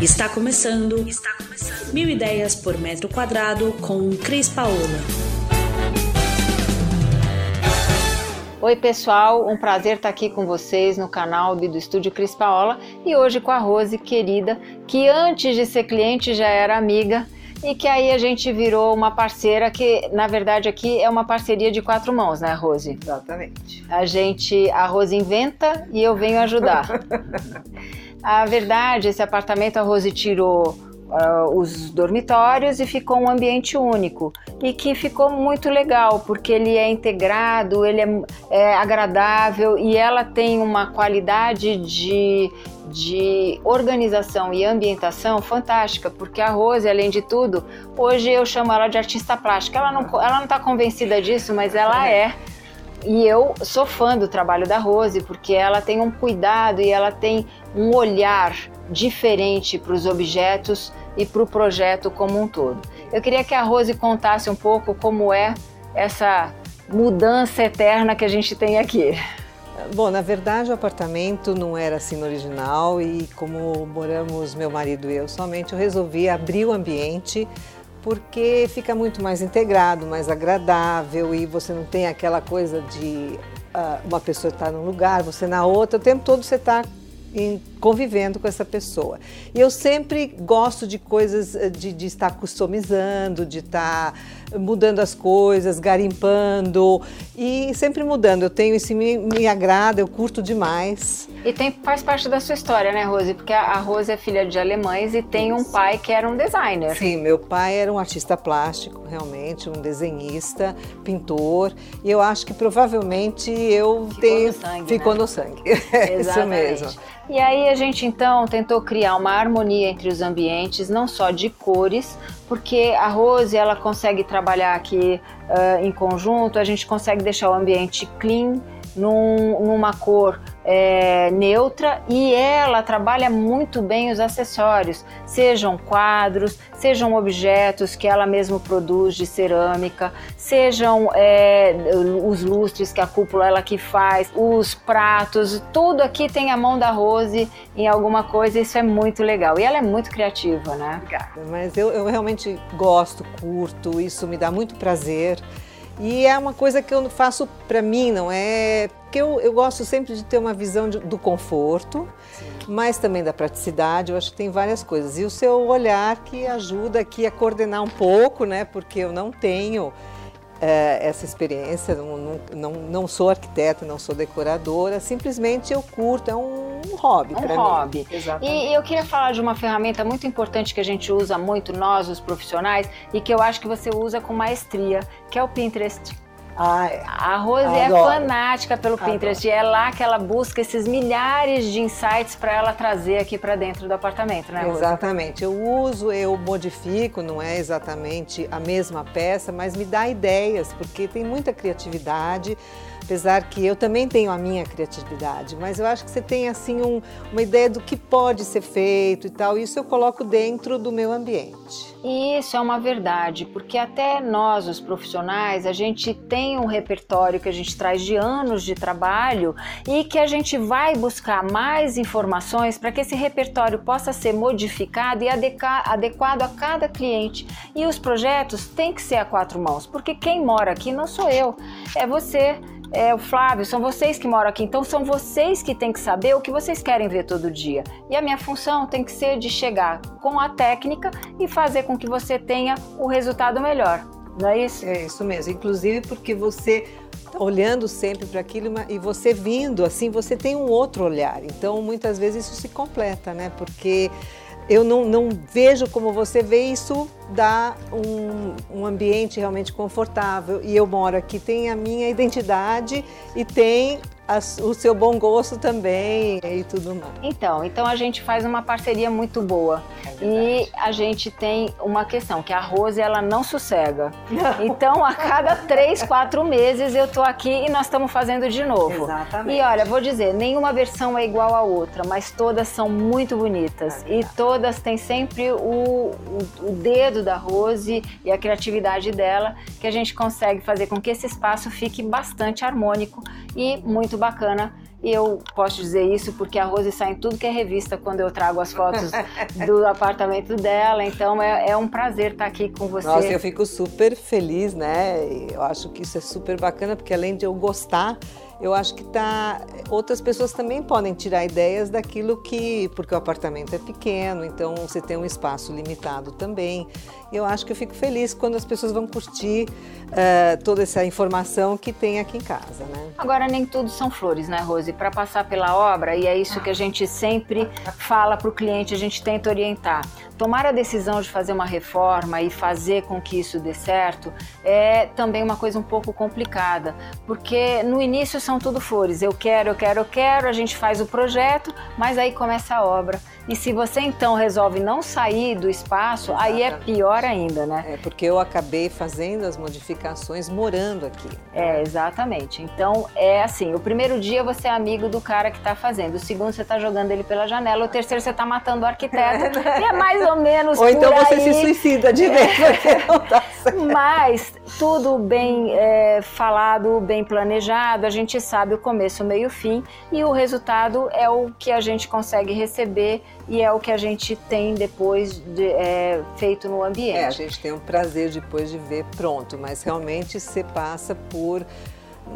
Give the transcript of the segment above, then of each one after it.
Está começando. Está começando. Mil ideias por metro quadrado com Cris Paola. Oi, pessoal, um prazer estar aqui com vocês no canal do Estúdio Cris Paola e hoje com a Rose querida, que antes de ser cliente já era amiga e que aí a gente virou uma parceira que, na verdade, aqui é uma parceria de quatro mãos, né, Rose? Exatamente. A gente, a Rose inventa e eu venho ajudar. A verdade, esse apartamento a Rose tirou uh, os dormitórios e ficou um ambiente único e que ficou muito legal porque ele é integrado, ele é, é agradável e ela tem uma qualidade de, de organização e ambientação fantástica, porque a Rose, além de tudo, hoje eu chamo ela de artista plástica. Ela não ela não está convencida disso, mas ela é. E eu sou fã do trabalho da Rose, porque ela tem um cuidado e ela tem um olhar diferente para os objetos e para o projeto como um todo. Eu queria que a Rose contasse um pouco como é essa mudança eterna que a gente tem aqui. Bom, na verdade o apartamento não era assim no original e como moramos meu marido e eu somente, eu resolvi abrir o ambiente porque fica muito mais integrado, mais agradável e você não tem aquela coisa de uh, uma pessoa estar tá num lugar, você na outra, o tempo todo você está convivendo com essa pessoa. E eu sempre gosto de coisas, eh, de, de estar customizando, de estar mudando as coisas, garimpando e sempre mudando. Eu tenho isso me, me agrada, eu curto demais. E tem, faz parte da sua história, né, Rose? Porque a Rose é filha de alemães e tem um pai que era um designer. Sim, meu pai era um artista plástico, realmente, um desenhista, pintor. E eu acho que provavelmente eu ficou tenho. No sangue, ficou né? no sangue. É isso mesmo. E aí a gente então tentou criar uma harmonia entre os ambientes, não só de cores, porque a Rose ela consegue trabalhar aqui uh, em conjunto, a gente consegue deixar o ambiente clean, num, numa cor é, neutra e ela trabalha muito bem os acessórios, sejam quadros, sejam objetos que ela mesma produz de cerâmica, sejam é, os lustres que a cúpula ela que faz, os pratos, tudo aqui tem a mão da Rose em alguma coisa, isso é muito legal. E ela é muito criativa, né? Mas eu, eu realmente gosto, curto, isso me dá muito prazer. E é uma coisa que eu faço para mim, não é? Porque eu, eu gosto sempre de ter uma visão de, do conforto, Sim. mas também da praticidade. Eu acho que tem várias coisas. E o seu olhar que ajuda aqui a coordenar um pouco, né? Porque eu não tenho é, essa experiência, não, não, não, não sou arquiteta, não sou decoradora, simplesmente eu curto, é um, um hobby um para mim. Um hobby. Exatamente. E, e eu queria falar de uma ferramenta muito importante que a gente usa muito, nós, os profissionais, e que eu acho que você usa com maestria, que é o Pinterest. A Rose é Adoro. é fanática pelo Adoro. Pinterest e é lá que ela busca esses milhares de insights para ela trazer aqui para dentro do apartamento, né, Rose? Exatamente. Eu uso, eu modifico, não é exatamente a mesma peça, mas me dá ideias, porque tem muita criatividade apesar que eu também tenho a minha criatividade, mas eu acho que você tem assim um, uma ideia do que pode ser feito e tal. Isso eu coloco dentro do meu ambiente. E isso é uma verdade, porque até nós, os profissionais, a gente tem um repertório que a gente traz de anos de trabalho e que a gente vai buscar mais informações para que esse repertório possa ser modificado e adequado a cada cliente. E os projetos têm que ser a quatro mãos, porque quem mora aqui não sou eu, é você é, o Flávio, são vocês que moram aqui, então são vocês que têm que saber o que vocês querem ver todo dia. E a minha função tem que ser de chegar com a técnica e fazer com que você tenha o resultado melhor. Não é isso? É isso mesmo. Inclusive porque você tá olhando sempre para aquilo e você vindo assim, você tem um outro olhar. Então muitas vezes isso se completa, né? Porque eu não, não, vejo como você vê, isso dá um, um, ambiente realmente confortável. E eu moro aqui, tem a minha identidade e tem o seu bom gosto também e tudo mais. Então, então a gente faz uma parceria muito boa. É e a gente tem uma questão, que a Rose ela não sossega. Não. Então, a cada três, quatro meses eu tô aqui e nós estamos fazendo de novo. Exatamente. E olha, vou dizer, nenhuma versão é igual à outra, mas todas são muito bonitas. É e todas têm sempre o, o, o dedo da Rose e a criatividade dela, que a gente consegue fazer com que esse espaço fique bastante harmônico e muito bacana E eu posso dizer isso porque a Rose sai em tudo que é revista quando eu trago as fotos do apartamento dela. Então é, é um prazer estar aqui com você. Nossa, eu fico super feliz, né? Eu acho que isso é super bacana, porque além de eu gostar, eu acho que tá outras pessoas também podem tirar ideias daquilo que porque o apartamento é pequeno então você tem um espaço limitado também. Eu acho que eu fico feliz quando as pessoas vão curtir uh, toda essa informação que tem aqui em casa né? Agora nem tudo são flores né Rose? Para passar pela obra e é isso que a gente sempre fala para o cliente a gente tenta orientar. Tomar a decisão de fazer uma reforma e fazer com que isso dê certo é também uma coisa um pouco complicada porque no início são tudo flores. Eu quero, eu quero, eu quero, a gente faz o projeto, mas aí começa a obra. E se você então resolve não sair do espaço, Exatamente. aí é pior ainda, né? É porque eu acabei fazendo as modificações morando aqui. É, exatamente. Então é assim: o primeiro dia você é amigo do cara que está fazendo, o segundo você está jogando ele pela janela, o terceiro você está matando o arquiteto. e é mais ou menos. Ou então você aí. se suicida de vez, porque não tá Mas tudo bem é, falado, bem planejado, a gente sabe o começo, o meio o fim, e o resultado é o que a gente consegue receber e é o que a gente tem depois de, é, feito no ambiente. É, a gente tem um prazer depois de ver pronto, mas realmente você passa por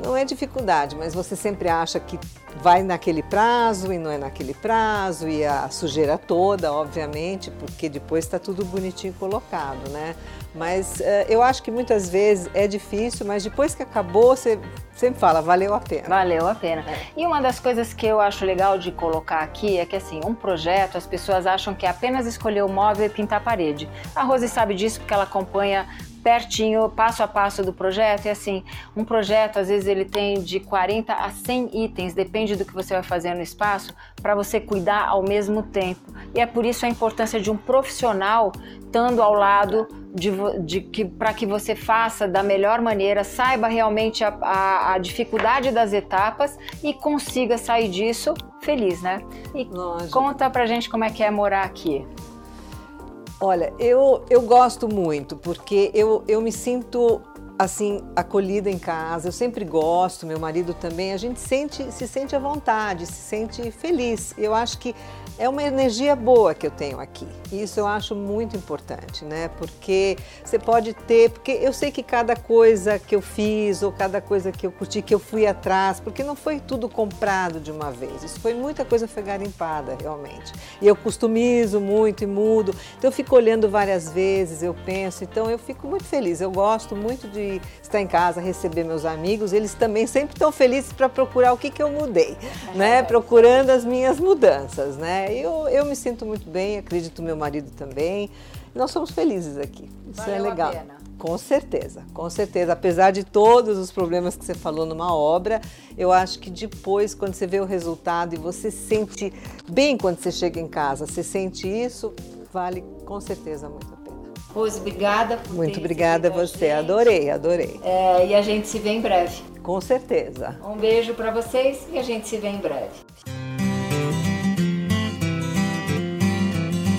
não é dificuldade, mas você sempre acha que vai naquele prazo e não é naquele prazo, e a sujeira toda, obviamente, porque depois está tudo bonitinho colocado, né? Mas uh, eu acho que muitas vezes é difícil, mas depois que acabou, você sempre fala, valeu a pena. Valeu a pena. É. E uma das coisas que eu acho legal de colocar aqui é que, assim, um projeto, as pessoas acham que é apenas escolher o móvel e pintar a parede. A Rose sabe disso porque ela acompanha pertinho, passo a passo do projeto. E assim, um projeto, às vezes, ele tem de 40 a 100 itens, depende do que você vai fazer no espaço, para você cuidar ao mesmo tempo. E é por isso a importância de um profissional estando ao lado de, de que para que você faça da melhor maneira, saiba realmente a, a, a, dificuldade das etapas e consiga sair disso feliz, né? E Lógico. conta pra gente como é que é morar aqui. Olha, eu, eu gosto muito, porque eu, eu me sinto assim acolhida em casa. Eu sempre gosto, meu marido também. A gente sente, se sente à vontade, se sente feliz. Eu acho que é uma energia boa que eu tenho aqui. Isso eu acho muito importante, né? Porque você pode ter, porque eu sei que cada coisa que eu fiz ou cada coisa que eu curti, que eu fui atrás, porque não foi tudo comprado de uma vez. Isso foi muita coisa foi garimpada, realmente. E eu customizo muito e mudo. Então eu fico olhando várias vezes, eu penso. Então eu fico muito feliz. Eu gosto muito de estar em casa, receber meus amigos. Eles também sempre estão felizes para procurar o que, que eu mudei, né? Procurando as minhas mudanças, né? Eu, eu me sinto muito bem, acredito meu marido também. Nós somos felizes aqui. Isso é Valeu é legal. A pena. Com certeza, com certeza. Apesar de todos os problemas que você falou numa obra, eu acho que depois, quando você vê o resultado e você sente bem quando você chega em casa, você sente isso, vale com certeza muito a. Rose, obrigada por Muito obrigada a você, a adorei, adorei. É, e a gente se vê em breve. Com certeza. Um beijo para vocês e a gente se vê em breve.